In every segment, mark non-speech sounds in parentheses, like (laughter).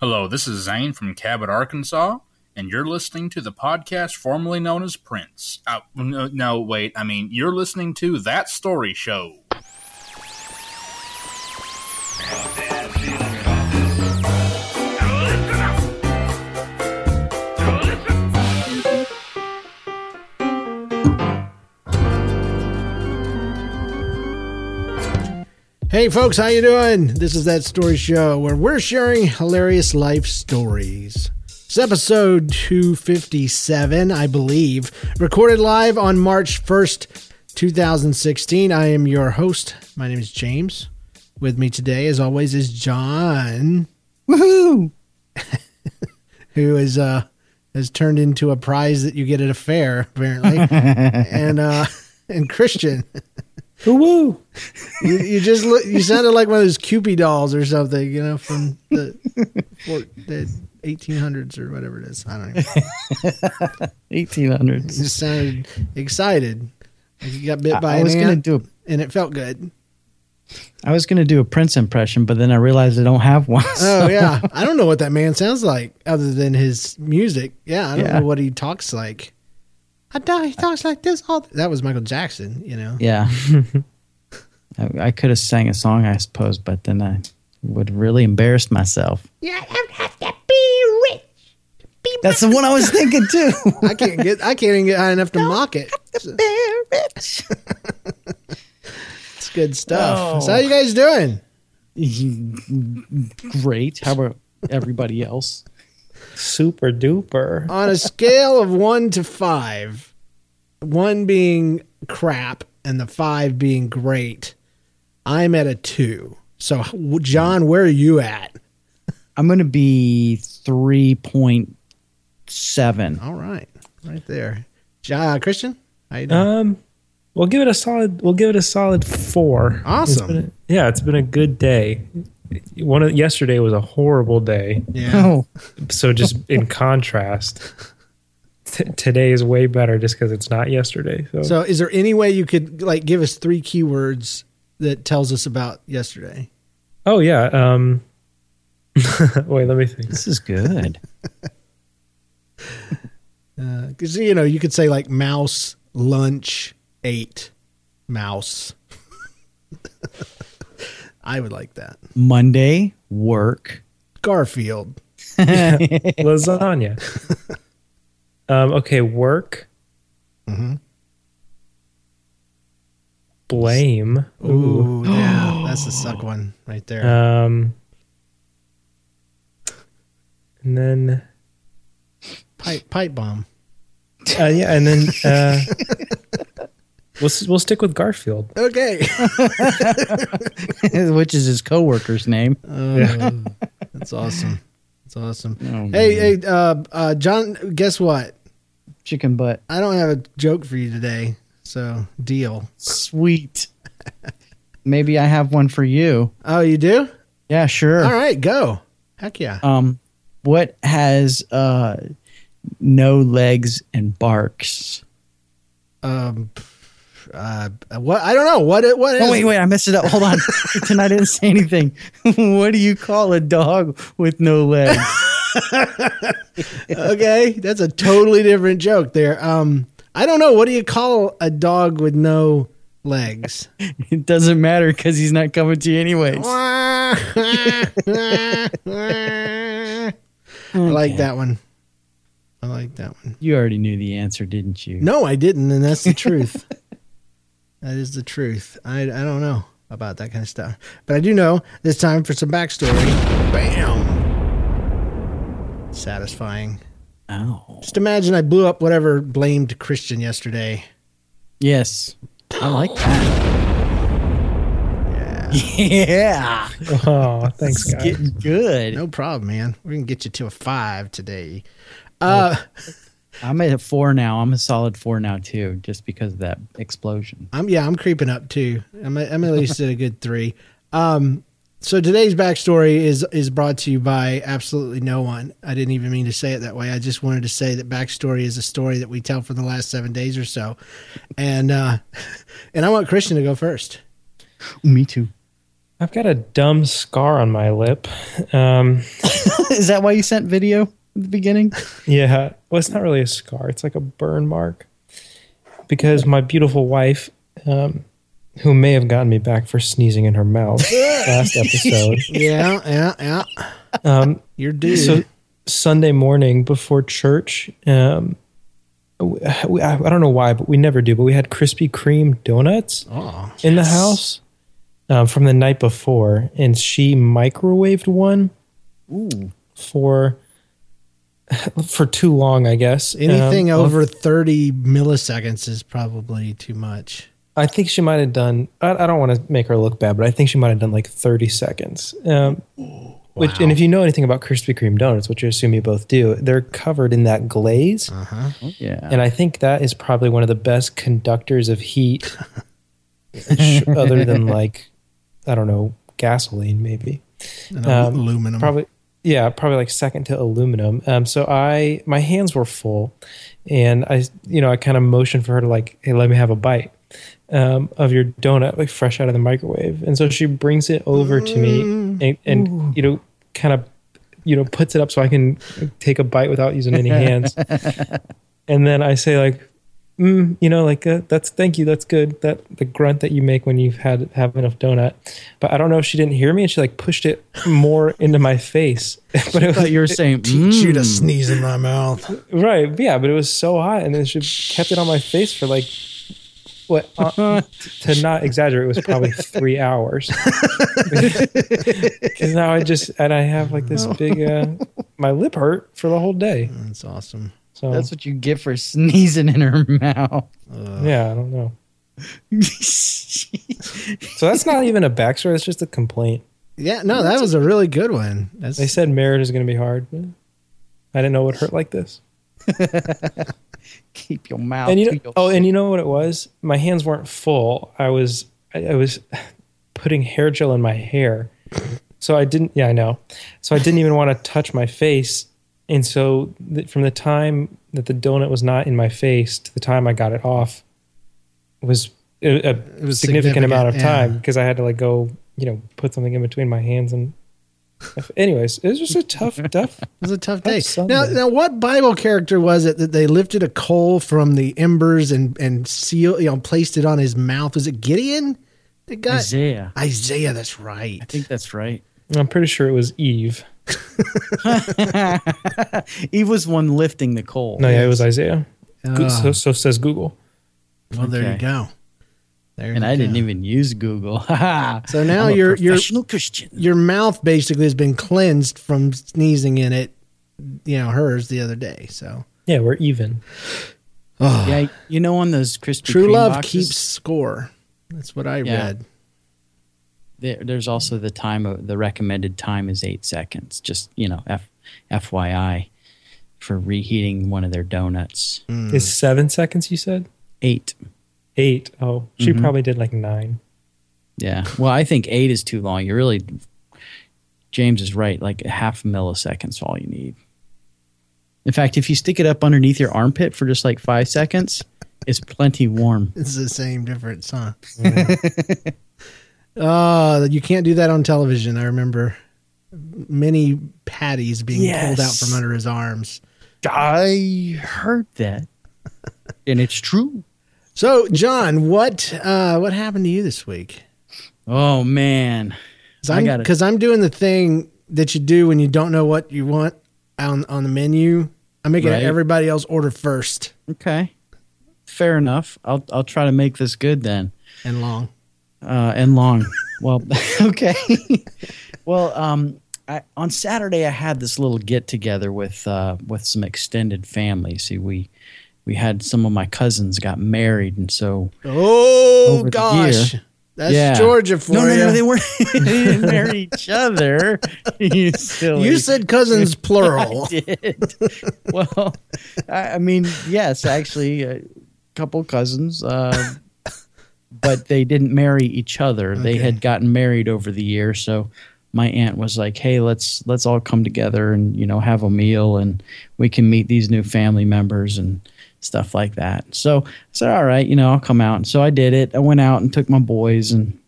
Hello, this is Zane from Cabot, Arkansas, and you're listening to the podcast formerly known as Prince. Uh, no, no, wait, I mean, you're listening to That Story Show. Hey folks, how you doing? This is that story show where we're sharing hilarious life stories. It's episode 257, I believe, recorded live on March 1st, 2016. I am your host. My name is James. With me today, as always, is John. Woohoo! (laughs) who is uh has turned into a prize that you get at a fair, apparently. (laughs) and uh (laughs) and Christian. Woo! You, you just look. You sounded like one of those Kewpie dolls or something, you know, from the, for, the 1800s or whatever it is. I don't know. 1800s. You just sounded excited. Like you got bit by I was ant, gonna do a, and it felt good. I was gonna do a Prince impression, but then I realized I don't have one. Oh (laughs) yeah, I don't know what that man sounds like other than his music. Yeah, I don't Yeah. know what he talks like. I die. He talks like this all. That was Michael Jackson, you know. yeah. (laughs) I, I could have sang a song, I suppose, but then I would really embarrassed myself. Yeah, I have to be rich. That's the one I was thinking too. (laughs) I can't get. I can't even get high enough to mock it. So, Very rich. it's good stuff. Oh. So how you guys doing? (laughs) Great. How about everybody else? Super duper. On a scale of one to five, one being crap and the five being great, I'm at a two. So, John, where are you at? I'm gonna be three point seven. All right, right there. John, Christian, how you doing? Um, we'll give it a solid. We'll give it a solid four. Awesome. It's a- yeah, it's been a good day. One of, yesterday was a horrible day. yeah. Oh, So just in contrast, t- today is way better just because it's not yesterday. So, So, is there any way you could like give us three keywords that tells us about yesterday? oh yeah. Um, (laughs) wait, let me think. this is good. (laughs) Because you know, you could say like mouse, lunch, ate, mouse. (laughs) I would like that. Monday, work. Garfield. (laughs) Lasagna. um. Okay. Work. Mhm. Blame. Ooh, yeah, (gasps) that's the suck one right there. Um. And then. pipe, pipe bomb. Uh, yeah, and then uh, (laughs) we'll we'll stick with Garfield. Okay. (laughs) which is his coworker's name. Oh, that's awesome. That's awesome. Oh, Hey, hey, uh, uh, John. Guess what? chicken butt. I don't have a joke for you today. So deal. Sweet. Maybe I have one for you. Oh, you do? Yeah, sure. All right, go. Heck yeah. Um, what has uh no legs and barks? Um, uh, what? I don't know. What? It, what? Oh is- wait, wait, I messed it up. Hold on. (laughs) Pretend I didn't say anything. (laughs) what do you call a dog with no legs? (laughs) okay, that's a totally different joke there. Um, I don't know. What do you call a dog with no legs? it doesn't matter because he's not coming to you anyways. I like that one. I like that one. You already knew the answer, didn't you? No, I didn't, and that's the truth. That is the truth. I, I don't know about that kind of stuff, but I do know it's time for some backstory. Bam. Satisfying. Oh. Just imagine I blew up whatever blamed Christian yesterday. Yes. I like that. Yeah. (laughs) Yeah. Oh, thanks, It's guys. getting good. No problem, man. We're gonna get you to a five today. Uh, I'm at a four now. I'm a solid four now too, just because of that explosion. I'm yeah, I'm creeping up too. I'm I'm at least at a good three. Um, so today's backstory is is brought to you by absolutely no one. I didn't even mean to say it that way. I just wanted to say that backstory is a story that we tell for the last seven days or so, and uh, (laughs) and I want Christian to go first. Me too. I've got a dumb scar on my lip. Um, (laughs) Is that why you sent video at the beginning? (laughs) yeah, well, it's not really a scar. It's like a burn mark. Because my beautiful wife, um, who may have gotten me back for sneezing in her mouth (laughs) last episode, Yeah, yeah, yeah. um, You're dude. so Sunday morning before church, um, we, I, I don't know why, but we never do. But we had Krispy Kreme donuts oh, in the house um, from the night before, and she microwaved one Ooh. for for too long, I guess. anything Um, over 30 milliseconds is probably too much. I think she might have done. I, I don't want to make her look bad, but I think she might have done like thirty seconds. Um, Which, and if you know anything about Krispy Kreme donuts, which I assume you both do, they're covered in that glaze, Uh-huh. Oh, yeah. and I think that is probably one of the best conductors of heat, (laughs) other than like, I don't know, gasoline maybe. (laughs) And Um, aluminum. Probably, yeah, probably like second to aluminum. Um, so I, my hands were full, and I, you know, I kind of motioned for her to like, hey, let me have a bite um, of your donut, like fresh out of the microwave. And so she brings it over to me, and, and you know, kind of, you know, puts it up so I can take a bite without using any hands. (laughs) and then I say like, mm, you know, like uh, that's thank you, that's good. That the grunt that you make when you've had have enough donut. But I don't know if she didn't hear me and she like pushed it more into my face. (laughs) but it I was thought you were saying, Teach you to "Mm." sneeze in my mouth. right, yeah. But it was so hot, and then she kept it on my face for like. What uh, (laughs) to not exaggerate, it was probably three hours. (laughs) Because now I just and I have like this big, uh, my lip hurt for the whole day. That's awesome. So That's what you get for (laughs) sneezing in her mouth. yeah, I don't know. (laughs) So that's not even a backstory. That's just a complaint. Yeah, no, that was a really good one. That's They said marriage is going to be hard. but I didn't know it would hurt like this. (laughs) Keep your mouth. And you to know, oh, and you know what it was? My hands weren't full. I was, I, I was putting hair gel in my hair, so I didn't. Yeah, I know. So I didn't even want to touch my face. And so th- from the time that the donut was not in my face to the time I got it off was a, a was significant, amount of significant, time yeah. because I had to like go, you know, put something in between my hands and. Anyways, it was just a tough, (laughs) tough It was a tough day. Sunday. Now, now, what Bible character was it that they lifted a coal from the embers and and seal, you know, placed it on his mouth? Was it Gideon? It got Isaiah. Isaiah. That's right. I think that's right. I'm pretty sure it was Eve. (laughs) Eve was one lifting the coal. No, yeah, it was Isaiah. Go- Ah. so, so says Google. Well, there you go. There and you I didn't even use Google. (laughs) So now I'm a you're you're Christian. your mouth basically has been cleansed from sneezing in it. You know, hers the other day. So Yeah, we're even. oh, Yeah, you know on those Krispy true Kreme love boxes, keeps score. That's what I Yeah. read. There, there's also the time of the recommended time is eight seconds. Just you know, F, FYI, for reheating one of their donuts. Mm. Is seven seconds, you said? Eight. Eight. Oh, she Mhm. probably did like nine. Yeah. Well, I think eight is too long. You really, James is right. Like a half milliseconds, all you need. In fact, if you stick it up underneath your armpit for just like five seconds, it's plenty warm. It's the same difference, huh? (laughs) Oh, you can't do that on television. I remember many patties being pulled out from under his arms. I heard that, and it's true. So, John, what uh, what happened to you this week? Oh man, Because I'm, I'm doing the thing that you do when you don't know what you want on on the menu. I'm making Right. everybody else order first okay, fair enough. I'll I'll try to make this good then. and long. Uh, and long. (laughs) well, (laughs) okay. well, um, I, on Saturday I had this little get together with uh, with some extended family. See, we we had some of my cousins got married, and so Oh gosh, year. that's yeah, Georgia for no, no, you. no, they weren't. (laughs) they didn't marry each other. you silly. you said cousins plural. did. well, I, I mean, yes, actually, a couple cousins, uh, but they didn't marry each other. They had gotten married over the year, so my aunt was like, "Hey, let's let's all come together and you know have a meal, and we can meet these new family members and." Stuff like that. So I said, all right, you know, I'll come out. And so I did it. I went out and took my boys and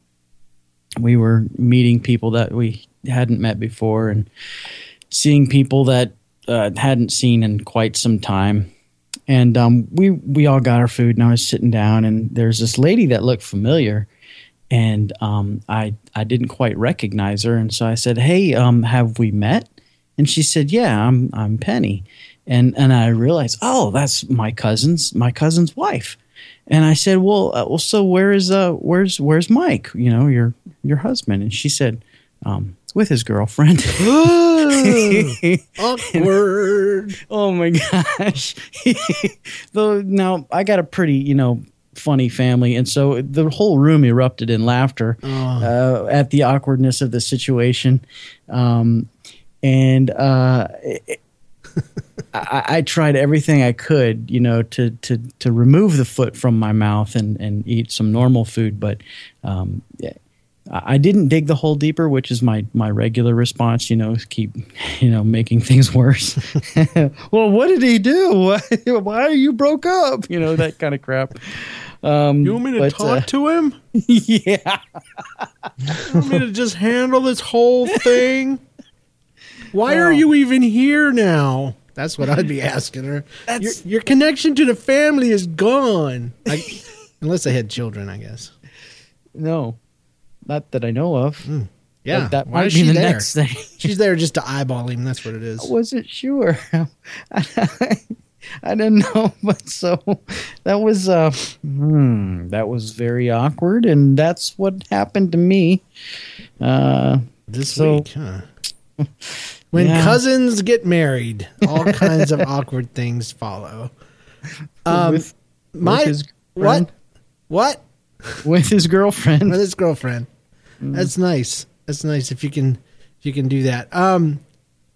we were meeting people that we hadn't met before and seeing people that uh, hadn't seen in quite some time. And um, we we all got our food, and I was sitting down, and there's this lady that looked familiar, and um, I I didn't quite recognize her, and so I said, "Hey, um, have we met?" And she said, "Yeah, I'm I'm Penny," and and I realized, oh, that's my cousin's my cousin's wife. And I said, "Well, uh, well, so where is uh, where's where's Mike? You know, your your husband?" And she said, um, "With his girlfriend." (gasps) (laughs) Awkward. oh my gosh! (laughs) Though now I got a pretty, you know, funny family, and so the whole room erupted in laughter uh, at the awkwardness of the situation. Um, and uh, it- I, I tried everything I could, you know, to to to remove the foot from my mouth and and eat some normal food, but um, I I didn't dig the hole deeper, which is my my regular response. You know, keep you know making things worse. (laughs) well, what did he do? (laughs) Why, why are you broke up? You know that kind of crap. (laughs) Um, You want me to but, talk uh, to him? yeah. You want me to just handle this whole thing? Why are you even here now? That's what I'd be asking her. Your, your connection to the family is gone. Like, unless they had children, I guess. No, not that I know of. Yeah, But that why might is be she the there? next (laughs) thing. She's there just to eyeball him. That's what it is. I wasn't sure. (laughs) I didn't know, (laughs) but so that was uh, hmm, that was very awkward, and that's what happened to me. Uh, This So- week, huh? When Yeah. cousins get married, all kinds of awkward things follow. Um, with, my with his what? What? with his girlfriend. with his girlfriend. Mm. That's nice. That's nice if you can if you can do that. Um,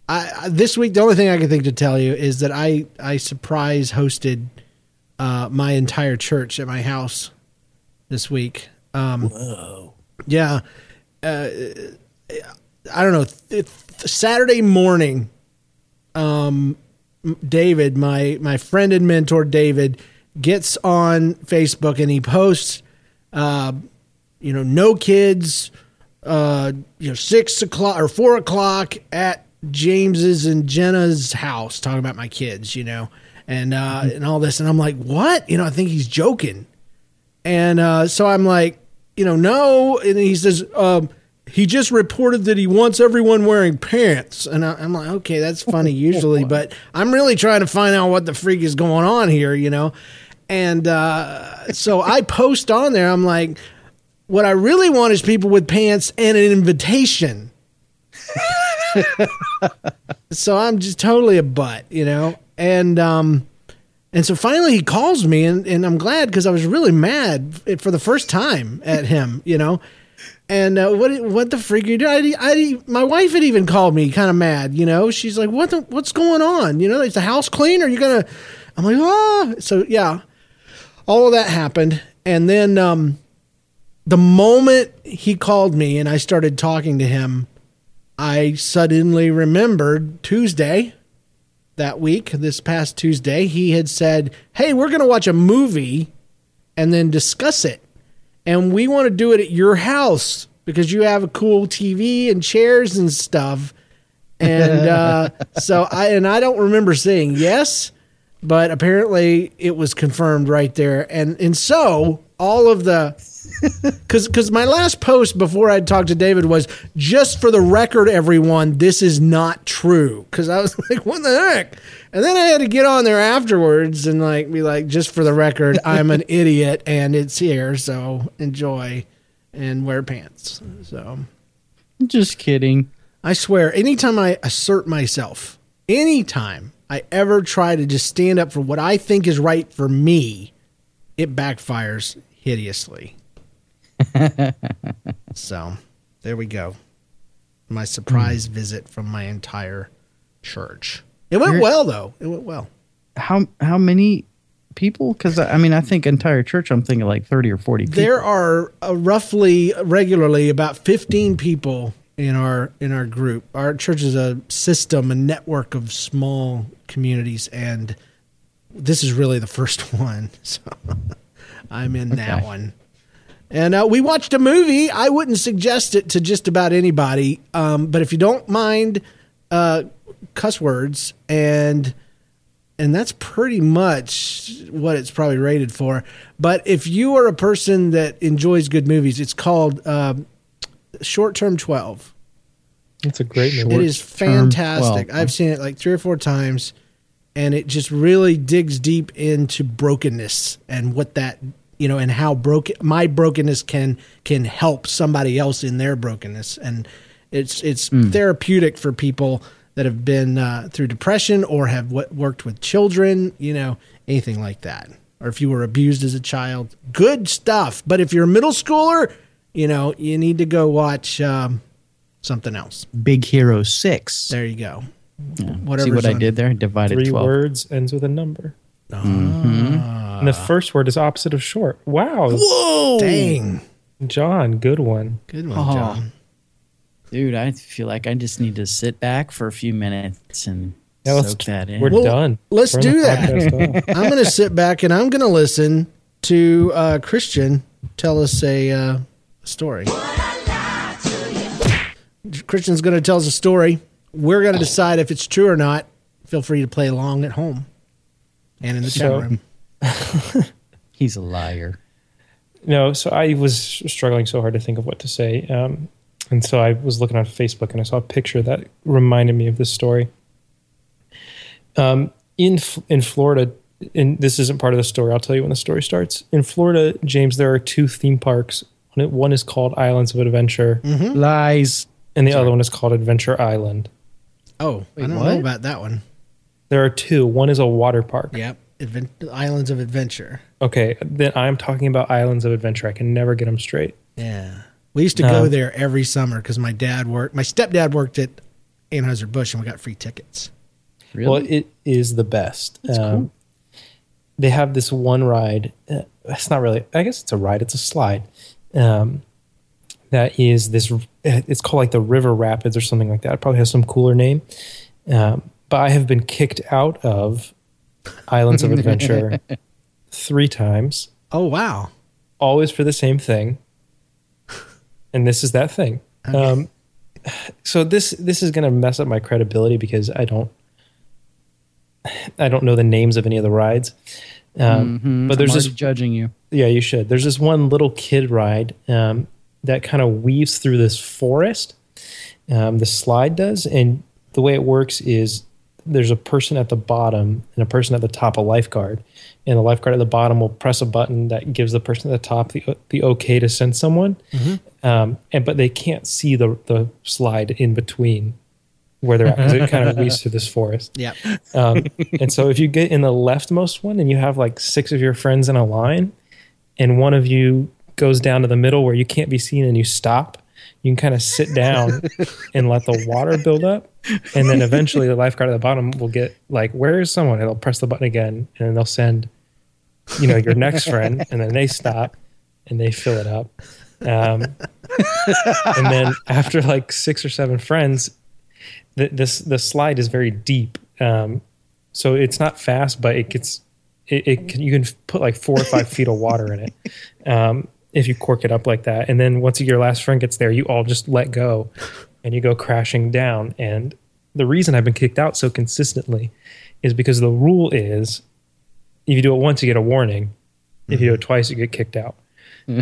I, I this week the only thing I can think to tell you is that I I surprise hosted uh, my entire church at my house this week. Um, Whoa. Yeah. Uh, I don't know. Th- th- Saturday morning, um, David, my my friend and mentor David, gets on Facebook and he posts, uh, you know, no kids, uh, you know, six o'clock or four o'clock at James's and Jenna's house, talking about my kids, you know, and uh, and all this, and I'm like, what? You know, I think he's joking, and uh, so I'm like, you know, no, and he says, um, he just reported that he wants everyone wearing pants, and I, I'm like, okay, that's (laughs) funny usually, but I'm really trying to find out what the freak is going on here, you know, and uh, so I post on there, I'm like, what I really want is people with pants and an invitation. (laughs) so I'm just totally a butt, you know, and um, and so finally he calls me, and, and I'm glad because I was really mad for the first time at him, you know. And uh, what what the freak are you doing? I, I, my wife had even called me kind of mad, you know. She's like, "What the, what's going on? You know, is the house clean? Are you gonna?" I'm like, "Ah." So yeah, all of that happened, and then um, the moment he called me and I started talking to him, I suddenly remembered Tuesday that week, this past Tuesday, he had said, Hey, we're going to watch a movie and then discuss it. And we want to do it at your house because you have a cool TV and chairs and stuff. And (laughs) uh, so I, and I don't remember saying yes, but apparently it was confirmed right there. And, and so all of the, (laughs) because because my last post before I talked to David was just for the record, everyone, this is not true. Because I was (laughs) like, what the heck? And then I had to get on there afterwards and like be like, just for the record, I'm an (laughs) idiot and it's here, so enjoy and wear pants. So Just kidding. I swear, anytime I assert myself, anytime I ever try to just stand up for what I think is right for me, it backfires hideously. (laughs) so, there we go. My surprise visit from my entire church. It went You're- well, though. It went well. How how many people? Because I mean, I think entire church. I'm thinking like thirty or forty. People. There are uh, roughly regularly about 15 people in our in our group. Our church is a system, a network of small communities, and this is really the first (laughs) one. So I'm in that one. And uh, we watched a movie. I wouldn't suggest it to just about anybody, um, but if you don't mind uh, cuss words and and that's pretty much what it's probably rated for. But if you are a person that enjoys good movies, it's called um Short Term Twelve. It's a great movie. It is fantastic. I've seen it like three or four times, and it just really digs deep into brokenness and what that you know, and how broken my brokenness can can help somebody else in their brokenness, and it's it's therapeutic for people that have been uh, through depression or have w- worked with children, you know, anything like that, or if you were abused as a child. Good stuff. But if you're a middle schooler, you know, you need to go watch um, something else. Big Hero Six. There you go. See Whatever's what I did there? Divided Three twelve. words ends with a number. Ah. And the first word is opposite of short. Wow. Whoa! Dang. John, good one. Good one, Oh. John. Dude, I feel like I just need to sit back for a few minutes and Yeah, let's- soak that in. We're Well, done. let's Turn the do that. (laughs) I'm going to sit back and I'm going to listen to uh, Christian tell us a uh, story. Christian's going to tell us a story. We're going to decide if it's true or not. Feel free to play along at home and in the chat room. (laughs) He's a liar. No, so I was struggling so hard to think of what to say. Um, and so I was looking on Facebook and I saw a picture that reminded me of this story. Um, in F- in Florida, and this isn't part of the story. I'll tell you when the story starts. In Florida, James, there are two theme parks. One one is called Islands of Adventure, Lies. and the other one is called Adventure Island. Oh, I don't what? know about that one. There are two. One is a water park. Yep. Advent- Islands of Adventure. Okay, then I'm talking about Islands of Adventure. I can never get them straight. Yeah. We used to go Uh, there every summer because my dad worked, my stepdad worked at Anheuser-Busch and we got free tickets. Really? Well, it is the best. Um, They have this one ride. Uh, it's not really. I guess it's a ride. It's a slide. Um, that is this. It's called like the River Rapids or something like that. It probably has some cooler name. Um, but I have been kicked out of Islands of Adventure (laughs) three times, Oh, wow. always for the same thing. And this is that thing. Um, so this this is going to mess up my credibility because I don't I don't know the names of any of the rides. Um, But there's I'm this judging you. yeah, you should. There's this one little kid ride um, that kind of weaves through this forest. Um, the slide does, and the way it works is there's a person at the bottom and a person at the top, a lifeguard, and the lifeguard at the bottom will press a button that gives the person at the top the the okay to send someone, um, and but they can't see the the slide in between where they're at because it kind of (laughs) weaves through this forest. Yep. Um, (laughs) and so if you get in the leftmost one and you have like six of your friends in a line, and one of you goes down to the middle where you can't be seen and you stop, you can kind of sit down and let the water build up. And then eventually the lifeguard at the bottom will get like, where is someone? They'll press the button again and then they'll send, you know, your next friend. And then they stop and they fill it up. Um, and then after like six or seven friends, the, this the slide is very deep, um, so it's not fast, but it gets it, it can, you can put like four or five feet of water in it um, if you cork it up like that. And then once your last friend gets there, you all just let go and you go crashing down. And the reason I've been kicked out so consistently is because the rule is if you do it once, you get a warning. If you do it twice, you get kicked out.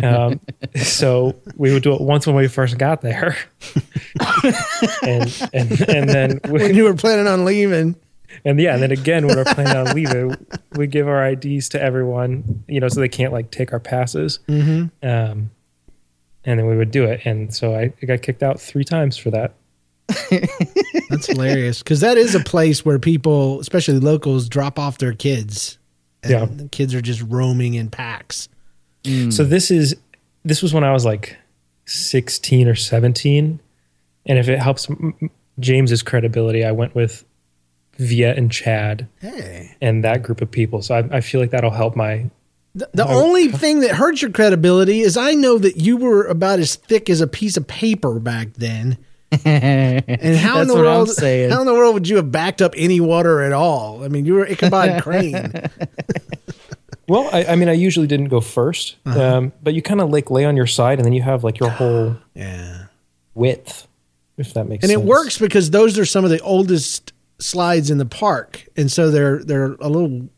Um, (laughs) so we would do it once when we first got there, (laughs) (laughs) and and and then we, when you were planning on leaving. And yeah, and then again when we're planning on leaving, we give our IDs to everyone, you know, so they can't like take our passes. Mm-hmm. Um, and then we would do it, and so I, I got kicked out three times for that. (laughs) That's hilarious because that is a place where people, especially locals, drop off their kids. And Yeah. the kids are just roaming in packs. So this is this was when I was like sixteen or seventeen, and if it helps m- m- James's credibility, I went with Viet and Chad Hey, and that group of people. So I, I feel like that'll help my the, the only thing that hurts your credibility is I know that you were about as thick as a piece of paper back then. (laughs) And how in the world? How in the world would you have backed up any water at all? I mean, you were Ichabod (laughs) Crane. Well, I, I mean, I usually didn't go 1st Uh-huh. um, but you kind of like lay on your side, and then you have like your whole Yeah. width, if that makes And sense. it works because those are some of the oldest slides in the park, and so they're they're a little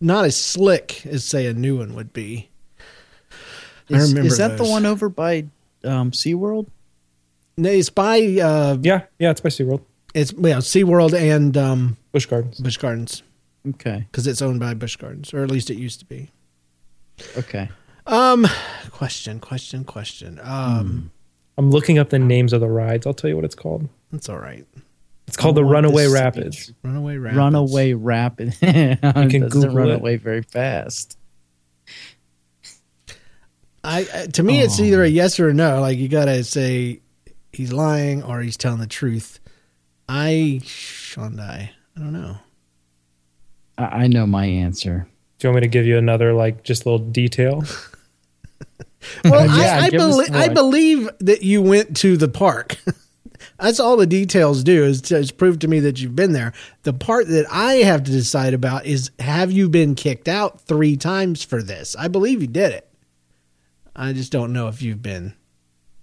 not as slick as say a new one would be. I Is, remember is that the one over by um, SeaWorld? No, It's by uh, Yeah, yeah, it's by SeaWorld, it's yeah, SeaWorld and um, Busch Gardens. Busch Gardens Okay. because it's owned by Busch Gardens, or at least it used to be. Okay. Um, question, question, question. Um, I'm looking up the names of the rides. I'll tell you what it's called. that's all right. It's called the Runaway this to be Rapids. Runaway Rapids. (laughs) Runaway Rapid. you can doesn't Google run it. away very fast. I I- to me, it's Oh. either a yes or a no. Like you gotta say he's lying or he's telling the truth. I Shondai. I don't know. I, I know my answer. Do you want me to give you another like just little detail? (laughs) (laughs) Well, Yeah, I, I, give us I believe that you went to the park. That's all the details do is to is prove to me that you've been there. The part that I have to decide about is have you been kicked out three times for this? I believe you did it. I just don't know if you've been,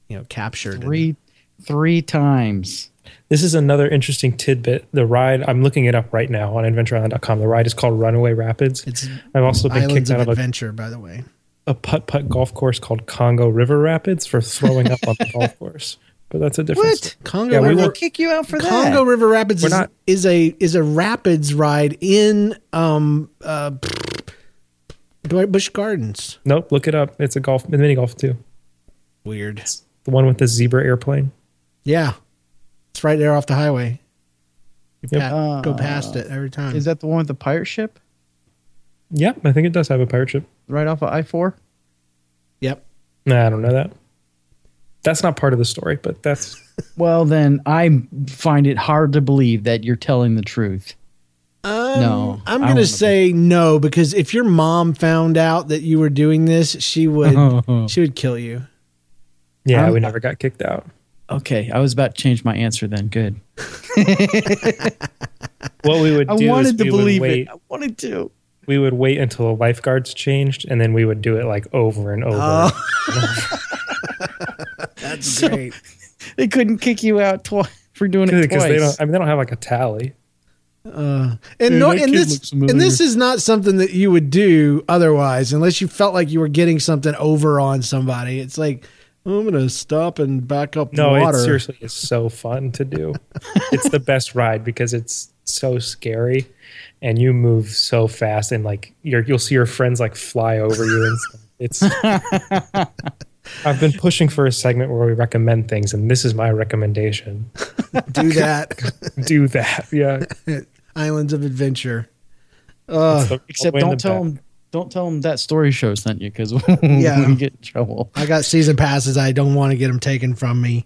you know, captured. and- Three, three times. This is another interesting tidbit. The ride, I'm looking it up right now on AdventureIsland.com. The ride is called Runaway Rapids. It's I've also been Islands kicked of out of a, Adventure, by the way. a putt putt golf course called Congo River Rapids for throwing up on the golf (laughs) course. But that's a different What? story. Congo Yeah, we River. We'll kick you out for that. Congo River Rapids We're is, not- is a is a rapids ride in um uh Busch Gardens. Nope, look it up. It's a golf, mini golf too. Weird. The one with the zebra airplane. Yeah, it's right there off the highway. You Yep. pa- go Uh, past it every time. Is that the one with the pirate ship? Yep, I think it does have a pirate ship. Right off of I 4? yep. Nah, I don't know that. That's not part of the story, but that's (laughs) Well, then I find it hard to believe that you're telling the truth. Um, No, I'm gonna wanna say no because if your mom found out that you were doing this, she would (laughs) she would kill you. yeah. I'm- we never got kicked out. Okay, I was about to change my answer then. Good. (laughs) What we would I do is wanted to we would believe wait. it. I wanted to. We would wait until the lifeguards changed, and then we would do it like over and over. Oh. That's So- great. (laughs) They couldn't kick you out twice for doing it because twice. they don't. I mean, they don't have like a tally. Uh, and Dude, no, and this and this is not something that you would do otherwise, unless you felt like you were getting something over on somebody. It's like "Oh, I'm gonna stop and back up No, water. it seriously is so fun to do. (laughs) it's the best ride because it's so scary, and you move so fast, and like you're, you'll see your friends like fly over you. And stuff. It's. (laughs) I've been pushing for a segment where we recommend things, and this is my recommendation. (laughs) do that. (laughs) Do that, yeah. (laughs) Islands of Adventure. Uh, Except don't the tell back. them. Don't tell them that story show sent you because Yeah. we get in trouble. I got season passes. I don't want to get them taken from me.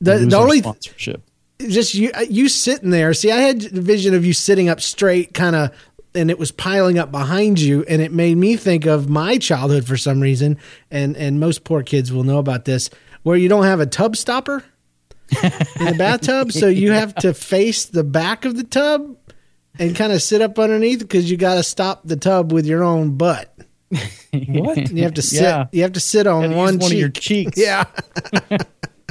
The Lose the only sponsorship. just you you sitting there. See, I had the vision of you sitting up straight, kind of, and it was piling up behind you, and it made me think of my childhood for some reason. And and most poor kids will know about this, where you don't have a tub stopper in the bathtub, so you have to face the back of the tub and kind of sit up underneath because you got to stop the tub with your own butt. What? You have to sit. Yeah. You have to sit on use one one of your cheeks. Yeah. (laughs)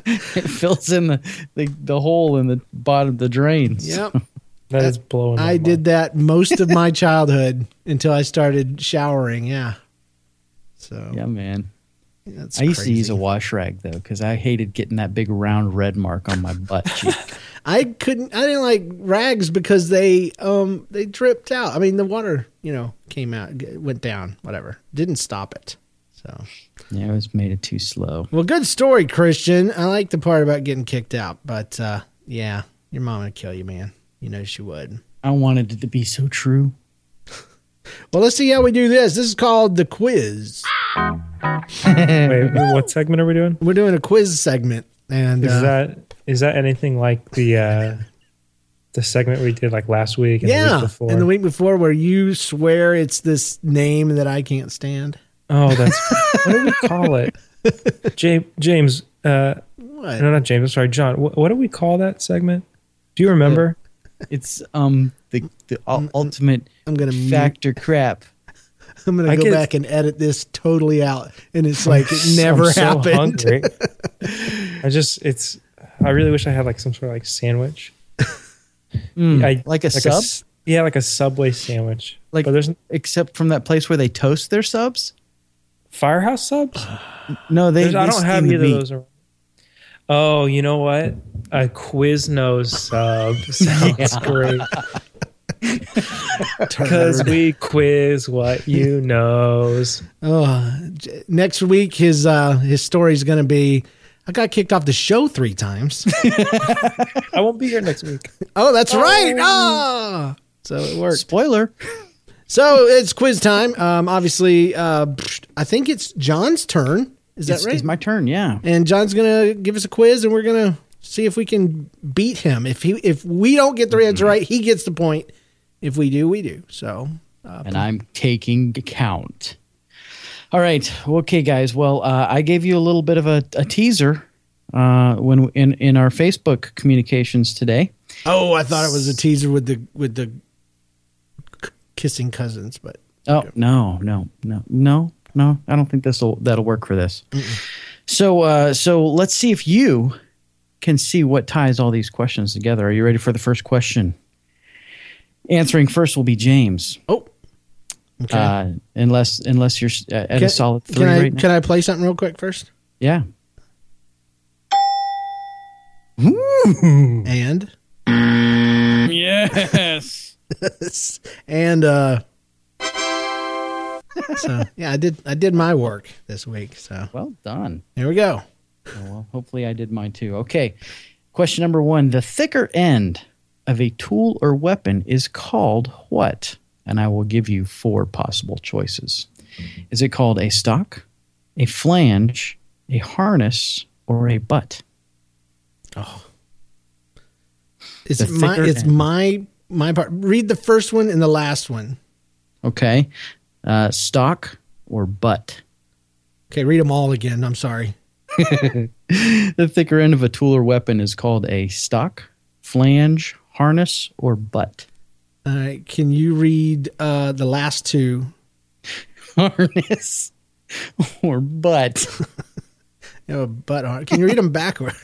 it fills in the, the the hole in the bottom of the drains. Yep. That is blowing. my I mind. did that most of my (laughs) childhood until I started showering. Yeah. So Yeah, man. that's I used to use a wash rag though because I hated getting that big round red mark on my butt (laughs) cheek. I couldn't. I didn't like rags because they um they dripped out. I mean, the water you know came out, went down, whatever. Didn't stop it. So yeah, it was made it too slow. well, good story, Christian. I like the part about getting kicked out, but uh yeah, your mom would kill you, man. You know she would. I wanted it to be so true. (laughs) Well, let's see how we do this. This is called the quiz. (laughs) Wait, what segment are we doing? We're doing a quiz segment, and Is uh, that is that anything like the uh the segment we did like last week and the yeah, week before? and the week before where you swear it's this name that I can't stand. oh, that's what do we call it? (laughs) James, James, uh, What? no, not James. I'm sorry, John. What, what do we call that segment? Do you remember? It's um the the ul- ultimate I'm gonna mute. factor crap. (laughs) I'm gonna I go get- back and edit this totally out, and it's like it (laughs) never I'm so happened. hungry. (laughs) I just it's. I really wish I had like some sort of like sandwich. Mm, I- like a sub, s- yeah, like a Subway sandwich. Like- but there's except from that place where they toast their subs. Firehouse subs. No, they. There's- I don't have steam the either of meat. those. around. Oh, you know what? A Quiznos sub (laughs) sounds great (laughs) because we quiz what you knows. Oh, j- next week his uh his story's gonna be. I got kicked off the show three times. (laughs) I won't be here next week. oh, that's right. Ah, so it worked. Spoiler. So it's quiz time. Um, obviously, uh, I think it's John's turn. Is that It's, right? it's my turn. Yeah. and John's gonna give us a quiz, and we're gonna see if we can beat him. If he if we don't get the Mm-hmm. answer right, he gets the point. If we do, we do. So uh, and I'm taking count. All right, okay, guys. Well, uh, I gave you a little bit of a, a teaser uh, when in in our Facebook communications today. oh, I thought it was a teaser with the with the kissing cousins, but Oh no, no, no, no, no! I don't think this will that'll work for this. So, uh, so let's see if you can see what ties all these questions together. Are you ready for the first question? Answering first will be James. oh, okay. Uh, unless unless you're at can, a solid three can I right now. can I play something real quick first? yeah. And (laughs) Yes. (laughs) and uh, so yeah, I did I did my work this week. So well done. here we go. Oh, well, hopefully I did mine too. Okay. Question number one: The thicker end of a tool or weapon is called what? And I will give you four possible choices. Is it called a stock, a flange, a harness, or a butt? Oh, it's my it's end. my my part. Read the first one and the last one. Okay. Uh, stock or butt? Okay, read them all again. I'm sorry. (laughs) The thicker end of a tool or weapon is called a stock, flange, harness, or butt. Right, can you read uh, the last two? (laughs) Harness or butt. (laughs) Oh, butt Can you read them backwards?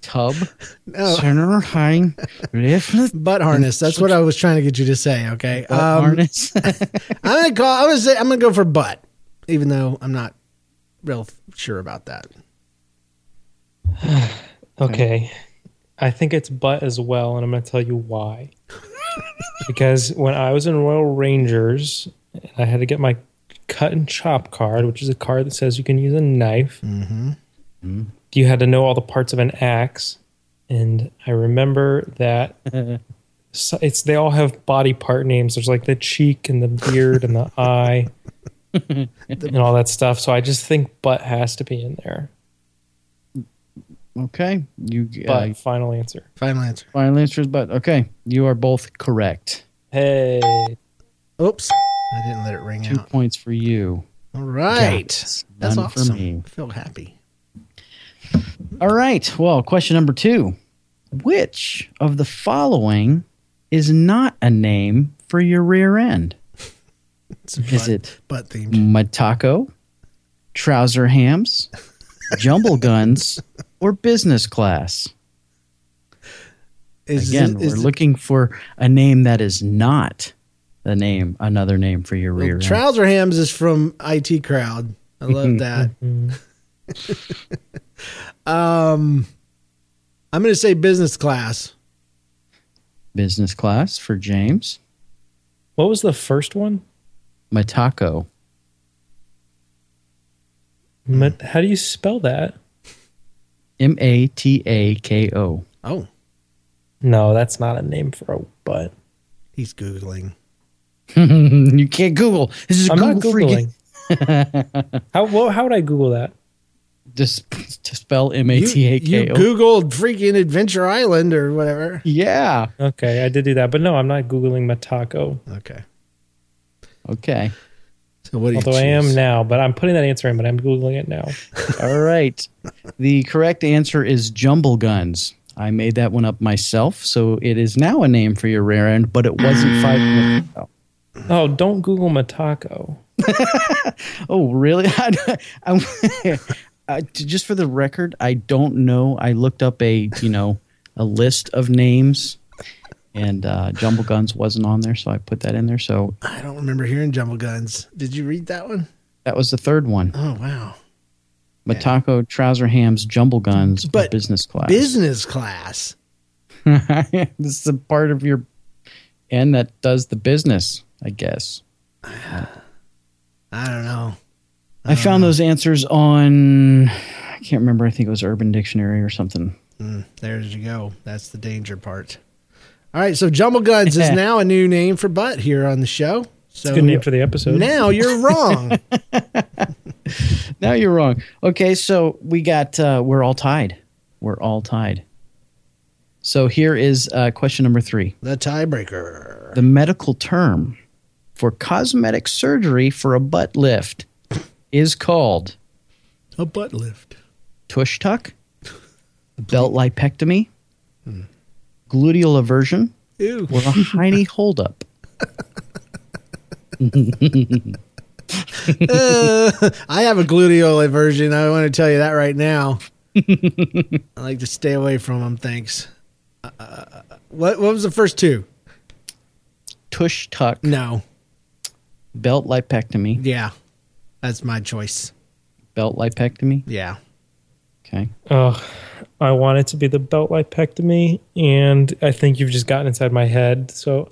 Tub, (laughs) No, center, high, left, butt harness. That's what I was trying to get you to say. Okay, butt um, harness. (laughs) I'm gonna call. I'm gonna say. I'm gonna go for butt, even though I'm not real sure about that. (sighs) Okay. I think it's butt as well, and I'm going to tell you why. (laughs) because when I was in Royal Rangers, I had to get my cut and chop card, which is a card that says you can use a knife. Mm-hmm. You had to know all the parts of an axe, and I remember that (laughs) so it's they all have body part names. There's like the cheek and the beard and the (laughs) eye (laughs) and all that stuff. So I just think butt has to be in there. okay. You But uh, final answer. Final answer. final answer is butt. Okay. You are both correct. Hey. Oops, I didn't let it ring Two out. points for you. All right, Yes, that's none awesome. for me. I feel happy. Mm-hmm. All right. Well, question number two. Which of the following is not a name for your rear end? It's Is butt, it butt themed? Matako, trouser hams, jumble guns, (laughs) or business class? Is, Again, we're looking for a name that is not the name, another name for your rear well, end. Trouser Hams is from IT Crowd. I love mm-hmm. that. Mm-hmm. (laughs) Um, I'm going to say business class. business class for James. What was the first one? Matako. Ma- How do you spell that? M A T A K O. Oh, No, that's not a name for a butt. he's googling. (laughs) you can't Google. This is I'm Google not googling. (laughs) how well, how would I Google that? Just to spell M A You, T A you K O. googled freaking Adventure Island or whatever. Yeah. Okay, I did do that, but no, I'm not googling Matako. Okay, Okay. so what do you Although I am now, but I'm putting that answer in, but I'm googling it now. (laughs) All right. The correct answer is jumble guns. I made that one up myself, so it is now a name for your rear end, but it wasn't five minutes ago. Oh, don't Google Matako. (laughs) Oh, really? (laughs) I, I, just for the record, I don't know. I looked up a you know a list of names, and uh, Jumble Guns wasn't on there, so I put that in there. So I don't remember hearing Jumble Guns. Did you read that one? that was the third one. Oh wow. Matako Trouser Hams Jumble Guns But business class. Business class. (laughs) this is a part of your end that does the business, I guess. (sighs) I don't know. I found those answers on I can't remember. I think it was Urban Dictionary or something. Mm, there you go. That's the danger part. All right, so Jumble Guns is (laughs) now a new name for butt here on the show. So Good name for the episode. now you're wrong. (laughs) Now you're wrong. Okay, so we got uh, we're all tied. We're all tied. So here is uh, question number three. the tiebreaker. The medical term for cosmetic surgery for a butt lift is called A butt lift. tush tuck, (laughs) belt lipectomy, gluteal aversion, Ew. or a hiney (laughs) holdup. Uh, I have a gluteal aversion. I want to tell you that right now. I like to stay away from them. Thanks. Uh, what What was the first two? Tush tuck, No. belt lipectomy, Yeah, that's my choice. belt lipectomy. Yeah. Okay. Oh, I want it to be the belt lipectomy, and I think you've just gotten inside my head. So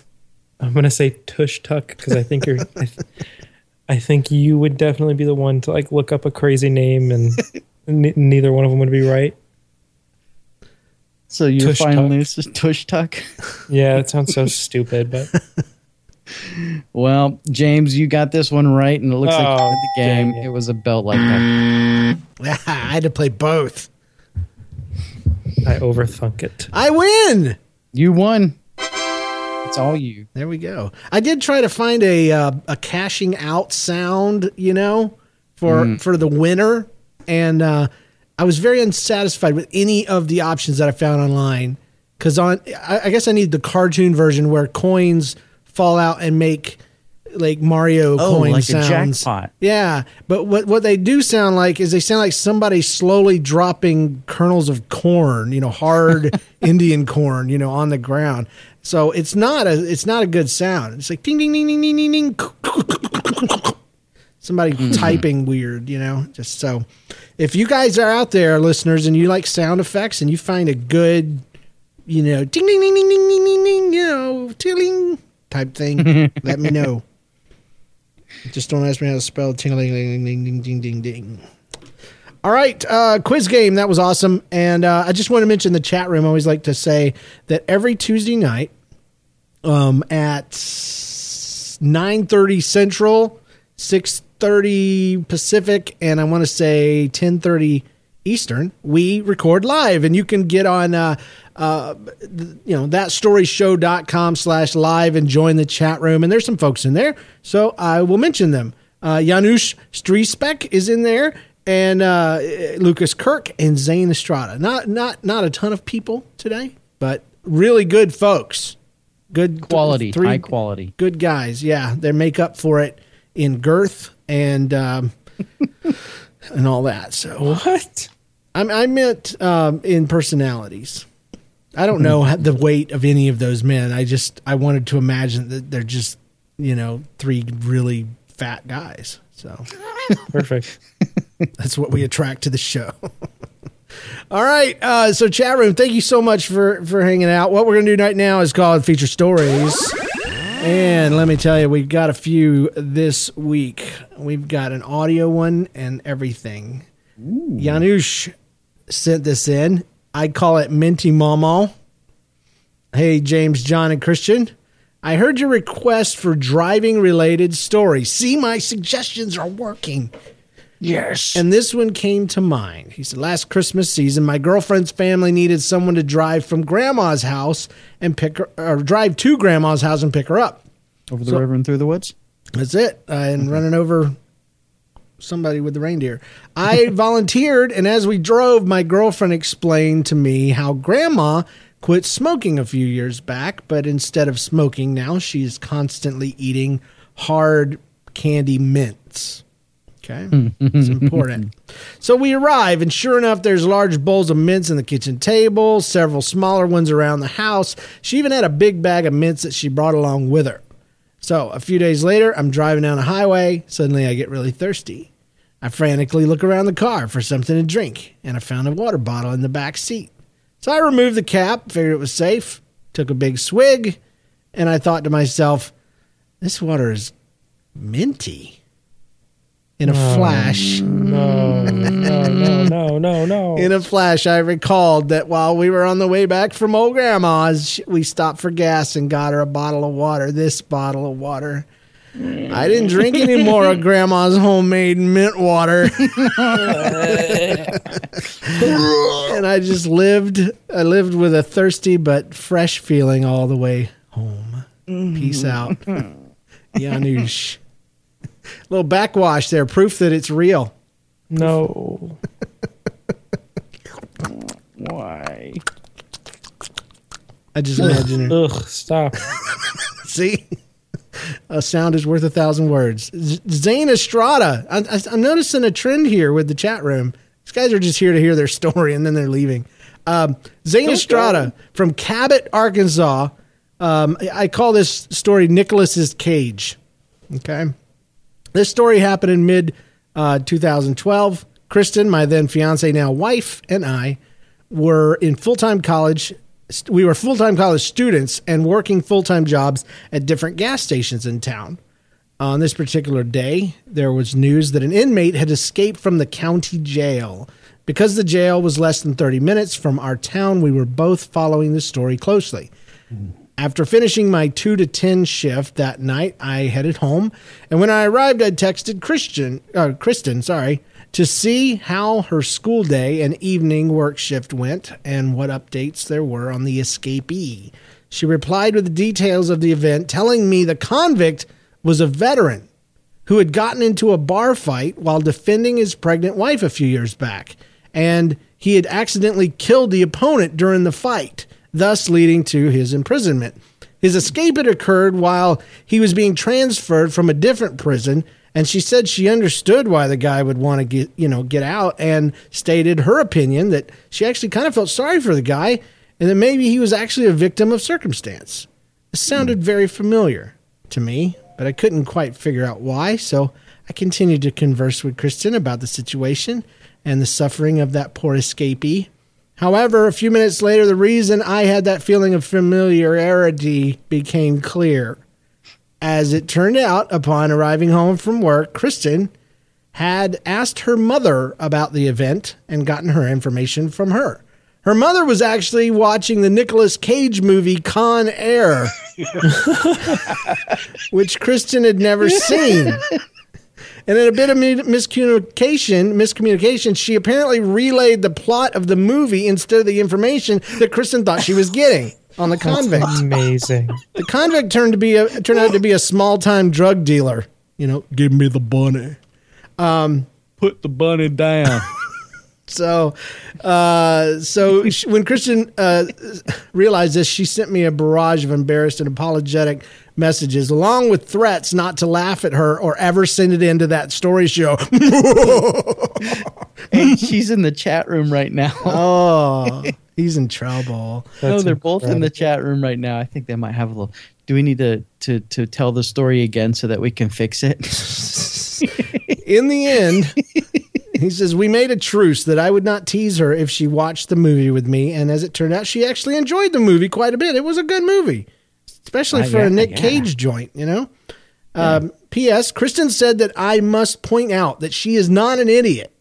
I'm gonna say tush tuck because I think you're. I, th- (laughs) I think you would definitely be the one to like look up a crazy name, and (laughs) n- neither one of them would be right. So your Tush final tuck. answer is tush tuck. Yeah, it sounds so stupid, but (laughs) Well, James, you got this one right, and it looks like you Oh, won the game. it. It was a belt like that. (laughs) I had to play both. I overthunk it. I win. You won. It's all you. There we go. I did try to find a uh, a cashing out sound, you know, for for the winner, and uh, I was very unsatisfied with any of the options that I found online. Because on, I, I guess I need the cartoon version where coins fall out and make like Mario Oh, coin like a sounds. jackpot. Yeah, but what what they do sound like is they sound like somebody slowly dropping kernels of corn, you know, hard Indian corn, you know, on the ground. So it's not a it's not a good sound. It's like ding ding ding ding ding ding ding. Somebody typing weird, you know. Just so, if you guys are out there, listeners, and you like sound effects, and you find a good, you know, ding ding ding ding ding ding ding, ding you know, tilling type thing, (laughs) let me know. Just don't ask me how to spell tingling ding ding ding ding ding ding. All right, uh, quiz game. That was awesome. And uh, I just want to mention the chat room. I always like to say that every Tuesday night um, at 9.30 Central, 6.30 Pacific, and I want to say 10.30 Eastern, we record live. And you can get on, uh, uh, you know, thatstoryshow.com slash live and join the chat room. And there's some folks in there, so I will mention them. Uh, Janusz Striespek is in there, and uh, Lucas Kirk and Zane Estrada. Not not not a ton of people today, but really good folks. Good Quality, three high quality. good guys. Yeah, they make up for it in girth and um, (laughs) and all that. So What? I, I meant um, in personalities. I don't know the weight of any of those men. I just I wanted to imagine that they're just you know three really fat guys. So (laughs) Perfect. (laughs) that's what we attract to the show. (laughs) All right, uh, so chat room, thank you so much for for hanging out. What we're gonna do right now is called feature stories, and let me tell you, we've got a few this week. We've got an audio one and everything. Janusz sent this in. I call it Minty Momo. Hey, James, John, and Christian. I heard your request for driving related stories. See, my suggestions are working. Yes. And this one came to mind. He said, Last Christmas season, my girlfriend's family needed someone to drive from grandma's house and pick her, or drive to grandma's house and pick her up. Over the So- river and through the woods. That's it. Uh, and running over somebody with the reindeer. I (laughs) volunteered, and as we drove, my girlfriend explained to me how grandma quit smoking a few years back, but instead of smoking now, she's constantly eating hard candy mints. Okay, hmm. it's important. (laughs) So we arrive, and sure enough, there's large bowls of mints in the kitchen table, several smaller ones around the house. She even had a big bag of mints that she brought along with her. So a few days later, I'm driving down a highway. Suddenly, I get really thirsty. I frantically look around the car for something to drink, and I found a water bottle in the back seat. So I removed the cap, figured it was safe, took a big swig, and I thought to myself, this water is minty. In a flash, No, no, no, no, no, no. (laughs) in a flash, I recalled that while we were on the way back from old grandma's, we stopped for gas and got her a bottle of water. This bottle of water. I didn't drink any (laughs) more of grandma's homemade mint water. (laughs) and I just lived I lived with a thirsty but fresh feeling all the way home. Peace mm-hmm. out. Janusz. Little backwash there, proof that it's real. no. (laughs) Why? I just imagine her. Ugh, stop. (laughs) See? A sound is worth a thousand words. Z- Zane Estrada. I, I, I'm noticing a trend here with the chat room. These guys are just here to hear their (laughs) story and then they're leaving. Um, Zane Estrada from Cabot, Arkansas. Um, I I call this story Nicholas's Cage. Okay. This story happened in mid uh, 2012. Kristen, my then fiance, now wife, and I were in full time college. We were full time college students and working full time jobs at different gas stations in town. On this particular day, there was news that an inmate had escaped from the county jail. Because the jail was less than 30 minutes from our town, we were both following the story closely. After finishing my 2 to 10 shift that night, I headed home, and when I arrived, I texted Christian, uh, Kristen, sorry, to see how her school day and evening work shift went and what updates there were on the escapee. She replied with the details of the event, telling me the convict was a veteran who had gotten into a bar fight while defending his pregnant wife a few years back, and he had accidentally killed the opponent during the fight, thus leading to his imprisonment. His escape had occurred while he was being transferred from a different prison, and she said she understood why the guy would want to get, you know, get out and stated her opinion that she actually kind of felt sorry for the guy and that maybe he was actually a victim of circumstance. It sounded hmm. very familiar to me, but I couldn't quite figure out why, so I continued to converse with Kristen about the situation and the suffering of that poor escapee. However, a few minutes later, the reason I had that feeling of familiarity became clear. As it turned out, upon arriving home from work, Kristen had asked her mother about the event and gotten her information from her. Her mother was actually watching the Nicolas Cage movie Con Air, (laughs) (laughs) which Kristen had never seen. (laughs) And in a bit of miscommunication, miscommunication, she apparently relayed the plot of the movie instead of the information that Kristen thought she was getting on the convict. Amazing. The convict turned to be a turned out to be a small time drug dealer. You know, give me the bunny. Um, Put the bunny down. So, uh, so sh when Christian uh, realized this, she sent me a barrage of embarrassed and apologetic messages, along with threats not to laugh at her or ever send it into that story show. (laughs) and she's in the chat room right now. oh, he's in trouble. (laughs) no, they're both in the chat room right now. I think they might have a little. Do we need to to to tell the story again so that we can fix it? In the end, (laughs) he says, We made a truce that I would not tease her if she watched the movie with me. And as it turned out, she actually enjoyed the movie quite a bit. It was a good movie, especially for yeah, a Nick yeah. Cage joint, you know? Um, P.S. Kristen said that I must point out that she is not an idiot,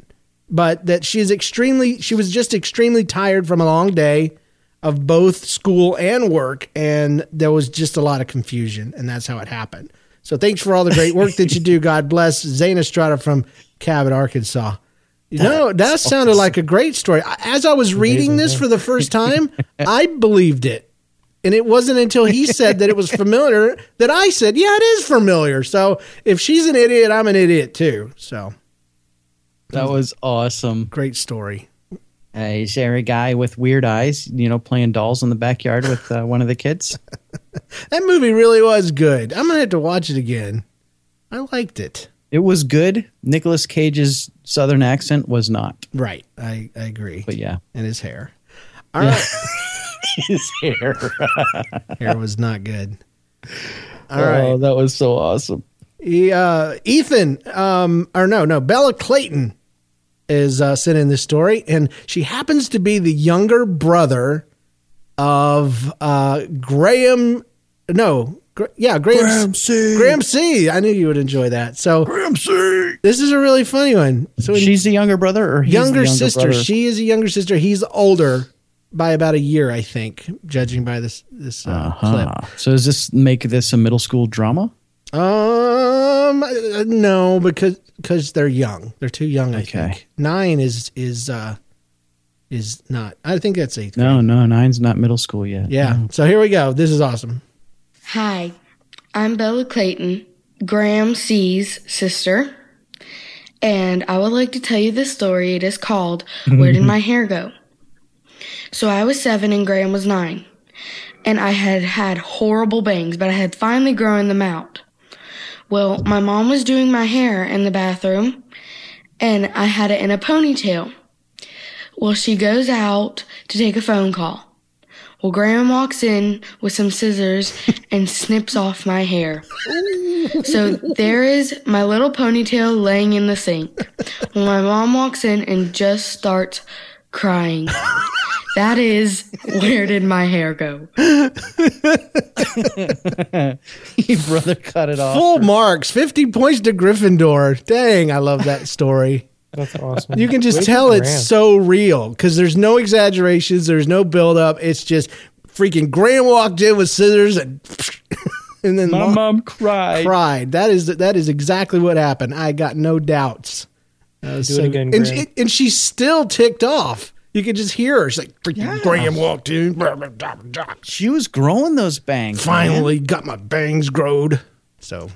but that she is extremely, she was just extremely tired from a long day of both school and work. And there was just a lot of confusion. And that's how it happened. So thanks for all the great work that you do. (laughs) God bless Zane Estrada from Cabot, Arkansas. Know, that sounded like a great story. As I was reading this for the first (laughs) time, I believed it. And it wasn't until he said that it was familiar that I said, yeah, it is familiar. So if she's an idiot, I'm an idiot too. So that was awesome. great story. Uh, he's a guy with weird eyes, you know, playing dolls in the backyard with uh, one of the kids. (laughs) That movie really was good. I'm gonna have to watch it again. I liked it. It was good. Nicolas Cage's southern accent was not, Right. I, I agree. but yeah, And his hair. All right. (laughs) his hair. (laughs) hair was not good. All oh, right. that was so awesome. He, uh, Ethan, um, or no, no, Bella Clayton is uh, sent in this story, and she happens to be the younger brother of uh, Graham. No, yeah, Graham, C. Graham C. I knew you would enjoy that. So Graham C. This is a really funny one. So She's the younger brother, or he's the younger, sister. brother? She is a younger sister. He's older by about a year, I think, judging by this this uh, Uh-huh. So does this make this a middle school drama? Um, uh, no, because because they're young. They're too young. I Okay. think nine is is uh is not. I think that's eighth. No, no, nine's not middle school yet. Yeah. So here we go. This is awesome. Hi, I'm Bella Clayton, Graham C's sister, and I would like to tell you this story. It is called Where Did My (laughs) Hair Go? So I was seven and Graham was nine, and I had had horrible bangs, but I had finally grown them out. Well, my mom was doing my hair in the bathroom, and I had it in a ponytail. Well, she goes out to take a phone call. Well, Graham walks in with some scissors and snips off my hair. So there is my little ponytail laying in the sink. Well, my mom walks in and just starts crying. That is where did my hair go? (laughs) Your brother cut it off. Full marks, fifty points to Gryffindor. Dang, I love that story. That's awesome. You can just Way tell it's so real because there's no exaggerations, there's no build up. It's just freaking Graham walked in with scissors and (laughs) and then My mom mom cried. cried. That is that is exactly what happened. I got no doubts. That was Do uh, it again, and, Graham. she, and she's still ticked off. You could just hear her. She's like, freaking Graham walked in. She was growing those bangs. man. Finally got my bangs growed. So,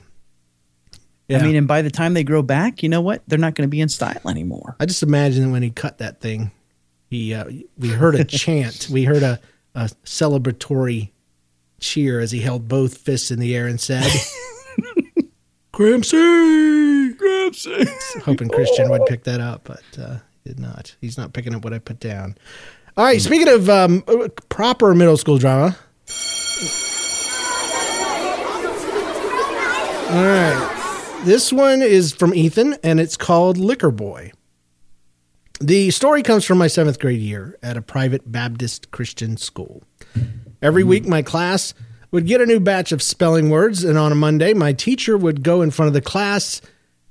yeah. I mean, and by the time they grow back, you know what? They're not going to be in style anymore. I just imagine when he cut that thing, he uh, we heard a chant, we heard a, a celebratory cheer as he held both fists in the air and said, (laughs) "Gramsci, Gramsci." (laughs) Hoping Christian would pick that up, but uh, did not. He's not picking up what I put down. All right, speaking of um, proper middle school drama. All right. This one is from Ethan, and it's called Liquor Boy. The story comes from my seventh grade year at a private Baptist Christian school. Every week, my class would get a new batch of spelling words, and on a Monday, my teacher would go in front of the class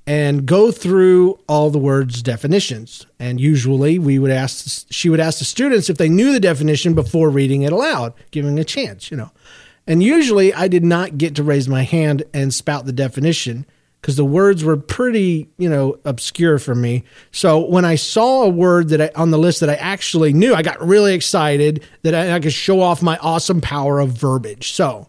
and go through all the words' definitions. And usually, we would ask she would ask the students if they knew the definition before reading it aloud, giving a chance, you know. And usually, I did not get to raise my hand and spout the definition because the words were pretty, you know, obscure for me. So when I saw a word that I, on the list that I actually knew, I got really excited that I, I could show off my awesome power of verbiage. So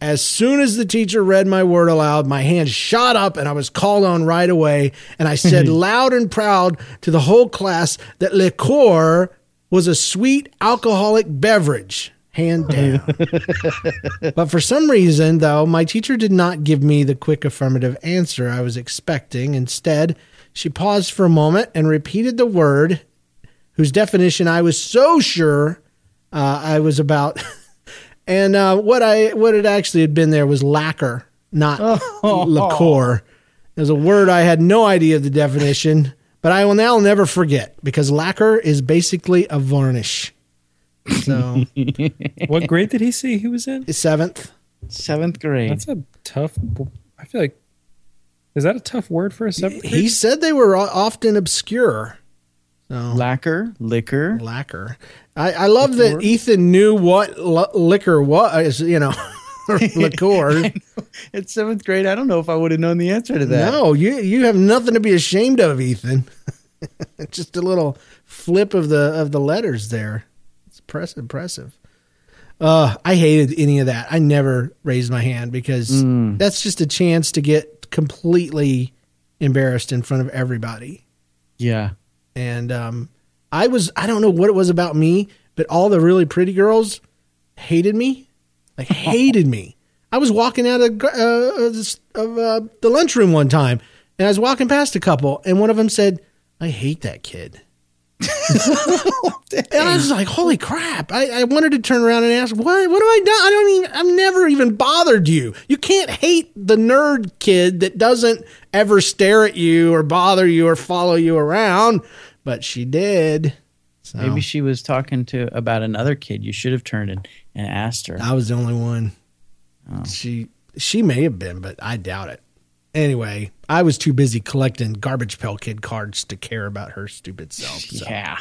as soon as the teacher read my word aloud, my hand shot up and I was called on right away. And I said (laughs) loud and proud to the whole class that liqueur was a sweet alcoholic beverage. Hand (laughs) down. But for some reason, though, my teacher did not give me the quick affirmative answer I was expecting. Instead, she paused for a moment and repeated the word whose definition I was so sure uh, I was about. (laughs) and uh, what I what it actually had been there was lacquer, not liqueur. It was a word I had no idea of the definition, but I will now never forget because lacquer is basically a varnish. So (laughs) What grade did he say he was in? seventh. Seventh grade. That's a tough. I feel like. Is that a tough word for a seventh He grade? said they were often obscure. So Lacquer, liquor. lacquer. I, I love that Ethan knew what l- liquor was. You know, (laughs) or (laughs) liqueur. At seventh grade, I don't know if I would have known the answer to that. No, you you have nothing to be ashamed of, Ethan. Just a little flip of the of the letters there. It's press impressive. Uh, I hated any of that. I never raised my hand because that's just a chance to get completely embarrassed in front of everybody. Yeah. and um, I was I don't know what it was about me, but all the really pretty girls hated me, like (laughs) hated me. I was walking out of, uh, of uh, the lunchroom one time, and I was walking past a couple, and one of them said, "I hate that kid." (laughs) and I was like, "Holy crap!" I, I wanted to turn around and ask, "What? What have I done? I don't even. I've never even bothered you. You can't hate the nerd kid that doesn't ever stare at you or bother you or follow you around." But she did. So Maybe she was talking to about another kid. You should have turned and, and asked her. I was the only one. Oh. She she may have been, but I doubt it. Anyway, I was too busy collecting garbage pail kid cards to care about her stupid self. So. Yeah.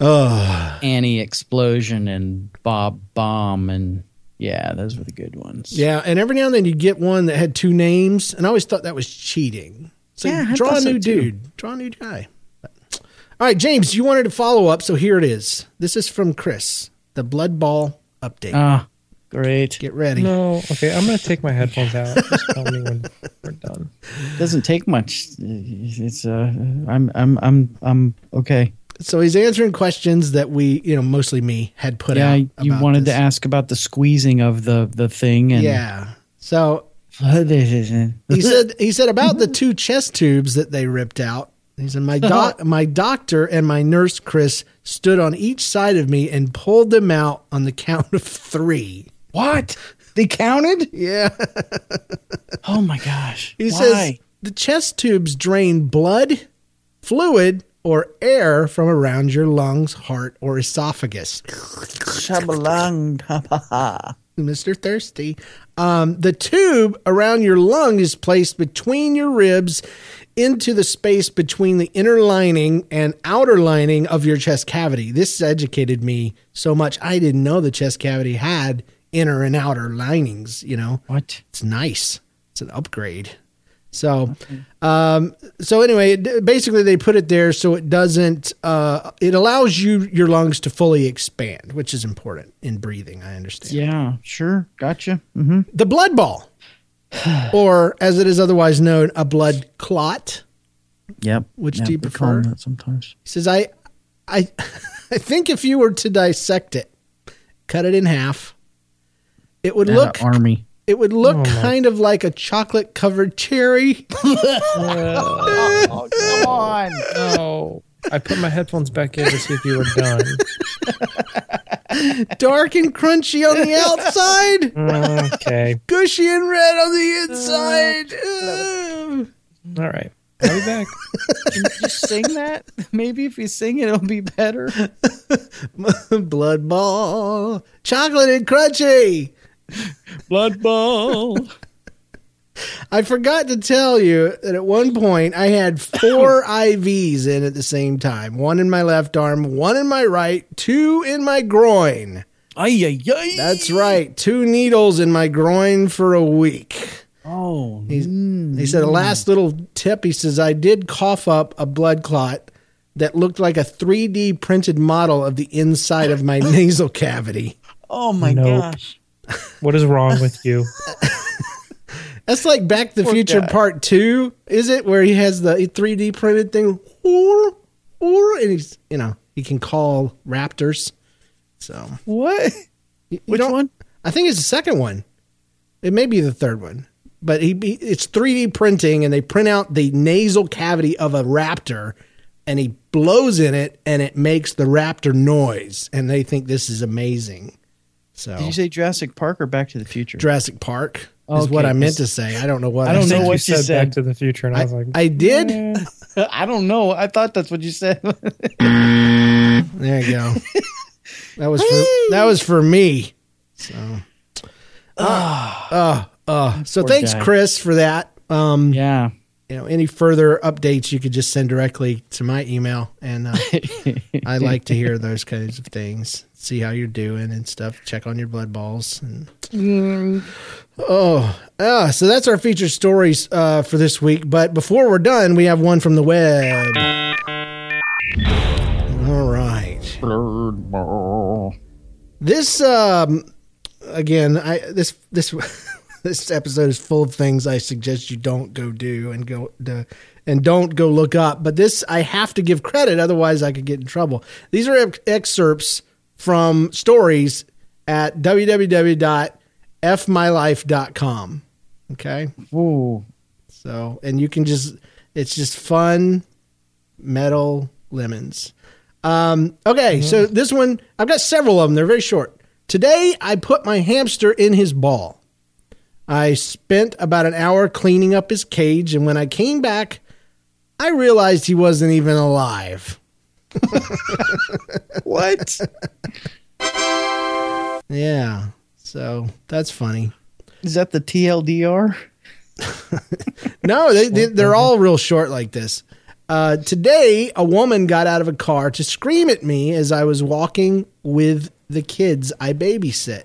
Annie Explosion and Bob Bomb and yeah, those were the good ones. Yeah, and every now and then you get one that had two names, and I always thought that was cheating. So Yeah, draw a thought so new dude, draw a new guy. All right, James, you wanted to follow up, so here it is. This is from Chris, the Blood Ball update. Ah, great. Get ready. No, okay. I'm gonna take my headphones out. Just tell me when we're done. Doesn't take much. It's uh, I'm I'm I'm I'm okay. So he's answering questions that we, you know, mostly me had put yeah, out. Yeah, you wanted this. to ask about the squeezing of the the thing and Yeah. So yeah. he (laughs) said he said about the two chest tubes that they ripped out. He said my doc, (laughs) my doctor and my nurse Chris stood on each side of me and pulled them out on the count of three. What? They counted? Yeah, (laughs) Oh my gosh. he Why? says the chest tubes drain blood, fluid, or air from around your lungs, heart, or esophagus. (laughs) Mr. Thirsty. Um, the tube around your lung is placed between your ribs into the space between the inner lining and outer lining of your chest cavity. This educated me so much. I didn't know the chest cavity had inner and outer linings, you know. What? It's nice. It's an upgrade. So, um, so anyway, basically they put it there so it doesn't. Uh, it allows you your lungs to fully expand, which is important in breathing. I understand Yeah, sure. Gotcha. Mm-hmm. the blood ball, (sighs) or as it is otherwise known, a blood clot. Yep. Which Yep, do you we call 'em prefer? that sometimes. He says, "I, I, (laughs) I think if you were to dissect it, cut it in half, it would look, army. it would look Oh, kind of like a chocolate covered cherry." (laughs) Oh, come on. No. I put my headphones back in to see if you were done. dark and crunchy on the (laughs) outside, Okay. gushy and red on the inside. Uh, Ooh. All right. I'll be back. Can you sing that? Maybe if you sing it, it'll be better. (laughs) Blood ball, chocolate and crunchy. Blood ball. (laughs) I forgot to tell you that at one point I had four (coughs) IVs in at the same time. One in my left arm, one in my right, two in my groin. Ay, ay, ay. That's right, two needles in my groin for a week. Oh, He's, He mm, said, a mm. last little tip. He says, I did cough up a blood clot that looked like a 3D printed model of the inside of my (coughs) nasal cavity. oh my Nope. gosh. What is wrong with you? (laughs) That's like Back to the Poor Future guy. Part Two, is it? Where he has the 3D printed thing, or, or, and he's, you know, he can call raptors. So, What? you- you Which don't- one? I think it's the second one. It may be the third one, but he, he it's 3D printing, and they print out the nasal cavity of a raptor, and he blows in it, and it makes the raptor noise, and they think this is amazing. So, Did you say Jurassic Park or Back to the Future? Jurassic Park is what I meant to say. I don't know what I don't said. know what you you said, said. Back to the Future, and I, was like, I did. eh. (laughs) I don't know. I thought that's what you said. (laughs) There you go. that was for that was for me. So, uh, uh, uh. So Poor thanks, guy. Chris, for that. Um, yeah. You know, any further updates you could just send directly to my email, and uh, I (laughs) like to hear those kinds of things. See how you're doing and stuff. Check on your blood balls and. Oh, ah, so that's our featured stories uh, for this week. But before we're done, we have one from the web. All right. Blood ball. This um again, I this this (laughs) this episode is full of things I suggest you don't go do and go to, and don't go look up. But this I have to give credit, otherwise I could get in trouble. These are excerpts from stories at www.fmylife.com. Okay, Ooh. so and you can just it's just fun metal lemons. Um, okay, so this one I've got several of them. They're very short. Today I put my hamster in his ball. I spent about an hour cleaning up his cage, and when I came back, I realized he wasn't even alive. (laughs) What? Yeah, so that's funny. Is that the TLDR? (laughs) No, they, they, they're all real short like this. Uh, today, a woman got out of a car to scream at me as I was walking with the kids I babysit.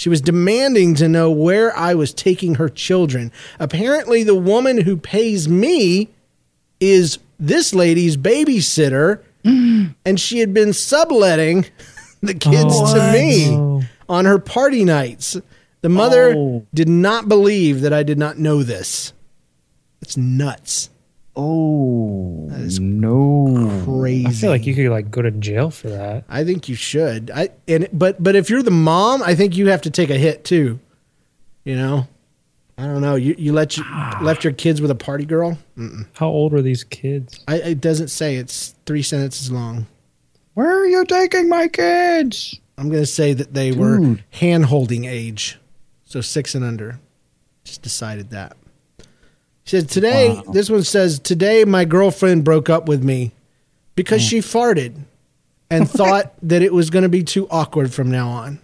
She was demanding to know where I was taking her children. Apparently, the woman who pays me is this lady's babysitter, mm. and she had been subletting (laughs) the kids oh, to me Oh. on her party nights. The mother Oh. did not believe that I did not know this. It's nuts. Oh, is no. Crazy. I feel like you could like go to jail for that. I think you should. I and but but if you're the mom, I think you have to take a hit too. You know, I don't know. You you let you ah. left your kids with a party girl. Mm-mm. How old were these kids? I, it doesn't say. It's three sentences long. Where are you taking my kids? I'm going to say that they were hand holding age, so six and under. Just decided that. She said today. Wow. This one says today my girlfriend broke up with me because she mm. farted and (laughs) thought that it was going to be too awkward from now on.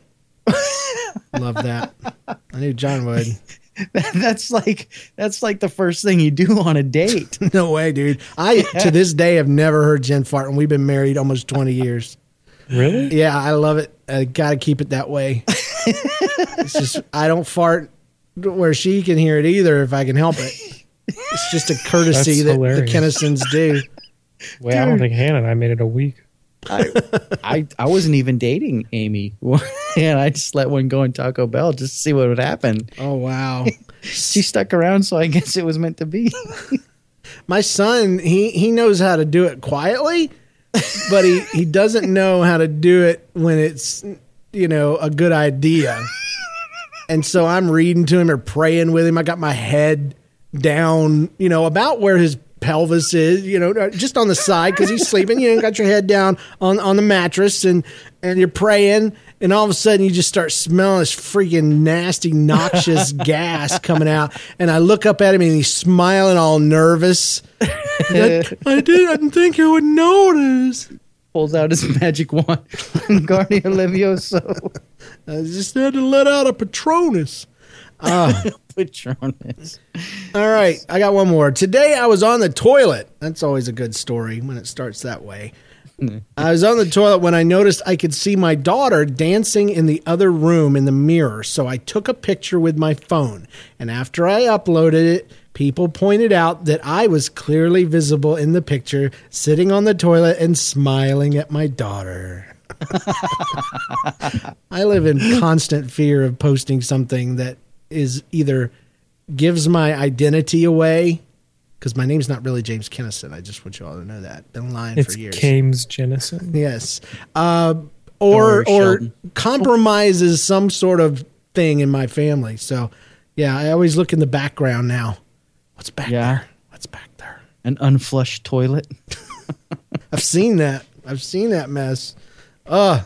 (laughs) Love that. I knew John would. (laughs) that's like that's like the first thing you do on a date. No way, dude. I to this day have never heard Jen fart, and we've been married almost twenty years. Really? Yeah, I love it. I got to keep it that way. it's just I don't fart where she can hear it either if I can help it. It's just a courtesy that hilarious. the Kennisons do. (laughs) Wait, I don't think Hannah and I made it a week. I, I I wasn't even dating Amy, (laughs) and I just let one go in Taco Bell just to see what would happen. Oh wow. (laughs) She stuck around, so I guess it was meant to be. My son, he he knows how to do it quietly, but he he doesn't know how to do it when it's you know a good idea. And so I'm reading to him or praying with him. I got my head down, you know, about where his pelvis is, you know, uh, just on the side because he's sleeping. You know, got your head down on on the mattress and and you're praying, and all of a sudden you just start smelling this freaking nasty, noxious (laughs) gas coming out. And I look up at him and he's smiling, all nervous. I did. I didn't think you would notice. Pulls out his magic wand, (laughs) Guardian Levioso, I just had to let out a Patronus. (laughs) Patronus. All right, I got one more. Today I was on the toilet. That's always a good story when it starts that way. (laughs) I was on the toilet when I noticed I could see my daughter dancing in the other room in the mirror. So I took a picture with my phone. And after I uploaded it, people pointed out that I was clearly visible in the picture, sitting on the toilet and smiling at my daughter. (laughs) I live in constant fear of posting something that is either gives my identity away because my name's not really James Kennison. I just want you all to know that. Been lying It's for years. James Jennison. Yes. Uh, or worry, or compromises some sort of thing in my family. So, yeah, I always look in the background now. What's back Yeah. there? What's back there? An unflushed toilet. (laughs) I've seen that. I've seen that mess. Uh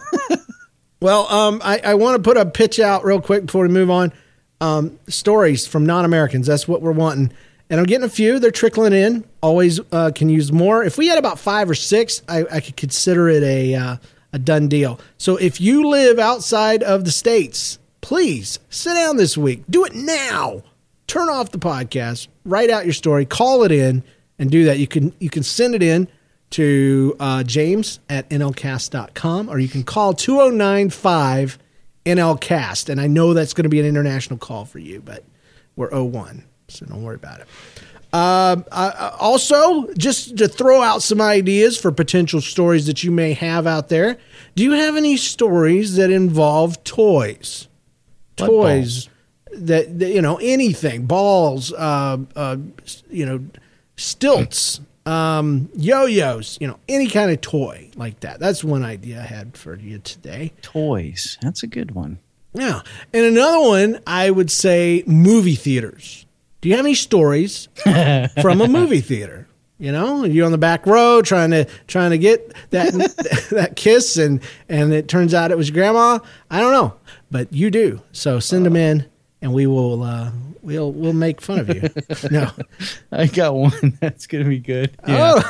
(laughs) well, um, I, I want to put a pitch out real quick before we move on. Um, stories from non-Americans. That's what we're wanting. And I'm getting a few. They're trickling in. Always uh, can use more. If we had about five or six, I, I could consider it a uh, a done deal. So if you live outside of the states, please sit down this week. Do it now. Turn off the podcast. Write out your story. Call it in and do that. You can you can send it in to uh, James at nlcast.com or you can call 2095 NLCast. And I know that's going to be an international call for you, but we're 01, so don't worry about it. Um, uh, uh, also, just to throw out some ideas for potential stories that you may have out there. Do you have any stories that involve toys? Blood toys. that, that you know anything balls uh, uh, you know stilts um, yo-yos you know any kind of toy like that. That's one idea i had for you today. Toys. That's a good one. yeah. And another one i would say movie theaters. Do you have any stories (laughs) from a movie theater? You know you're on the back row trying to trying to get that (laughs) that kiss and and it turns out it was grandma. I don't know but you do. So send them in and we will uh we'll we'll make fun of you (laughs) no I got one. (laughs) That's gonna be good. oh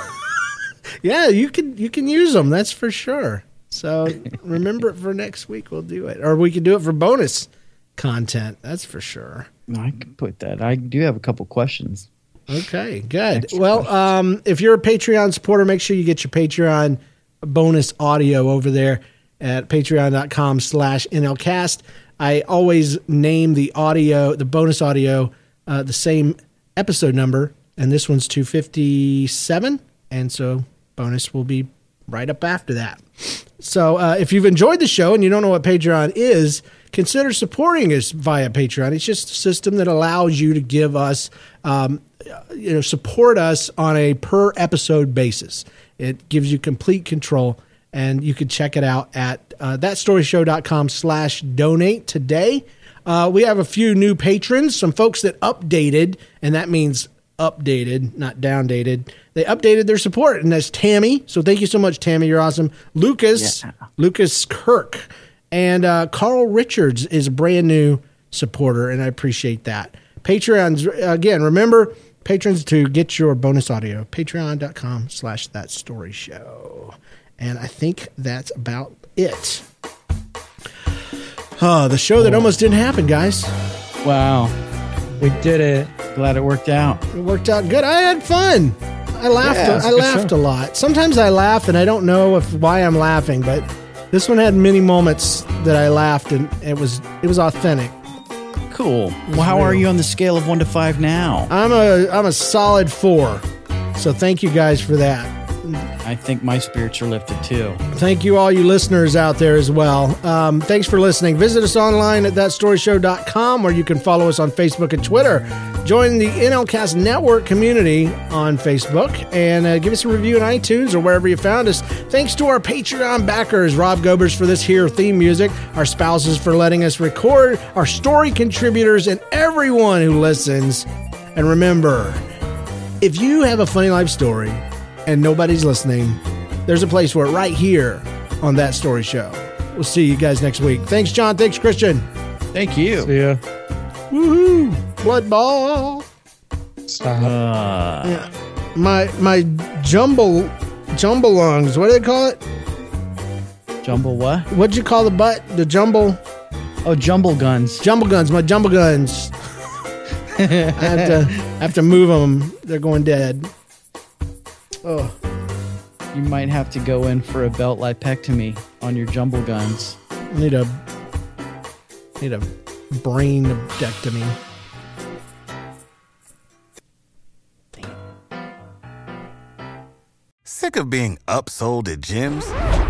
(laughs) yeah you can you can use them that's for sure so remember it for next week we'll do it or we can do it for bonus content that's for sure No, I can put that. I do have a couple questions. Okay, good. Well, um, if you're a Patreon supporter, make sure you get your Patreon bonus audio over there at patreon.com slash NLCast. I always name the audio, the bonus audio, uh, the same episode number, and this one's 257, and so bonus will be right up after that. So uh, if you've enjoyed the show and you don't know what Patreon is, consider supporting us via Patreon. It's just a system that allows you to give us, um, you know, support us on a per episode basis. It gives you complete control, and you can check it out at uh, thatstoryshow.com slash donate today. Uh, we have a few new patrons, some folks that updated, and that means updated, not downdated. They updated their support, and that's Tammy. So thank you so much, Tammy. You're awesome. Lucas, Yeah. Lucas Kirk, and uh, Carl Richards is a brand new supporter, and I appreciate that. Patreons again. Remember, patrons to get your bonus audio. Patreon.com slash That Story Show, and I think that's about it. Oh, the show that almost didn't happen, guys. Wow. We did it. Glad it worked out. It worked out good. I had fun. I laughed. Yeah, it's a I good laughed show. a lot. Sometimes I laugh and I don't know if why I'm laughing, but this one had many moments that I laughed and it was it was authentic. Cool. Well, how are you on the scale of one to five now? I'm a I'm a solid four. So thank you guys for that. I think my spirits are lifted too. Thank you, all you listeners out there as well. Um, thanks for listening. Visit us online at thatstoryshow.com where you can follow us on Facebook and Twitter. Join the NLCast Network community on Facebook and uh, give us a review on iTunes or wherever you found us. Thanks to our Patreon backers, Rob Gobers for this here theme music, our spouses for letting us record, our story contributors, and everyone who listens. And remember, if you have a funny life story and nobody's listening, there's a place for it right here on That Story Show. We'll see you guys next week. Thanks, John. Thanks, Christian. Thank you. See Yeah. Woohoo! Blood ball. Stop. Uh, My my jumble jumble lungs. What do they call it? jumble what? What'd you call the butt? The jumble Oh, jumble guns. jumble guns. My jumble guns. (laughs) I have to I have to move them. They're going dead. Oh, You might have to go in for a belt lipectomy on your jumble guns. I need a need a brain abdectomy. Sick of being upsold at gyms?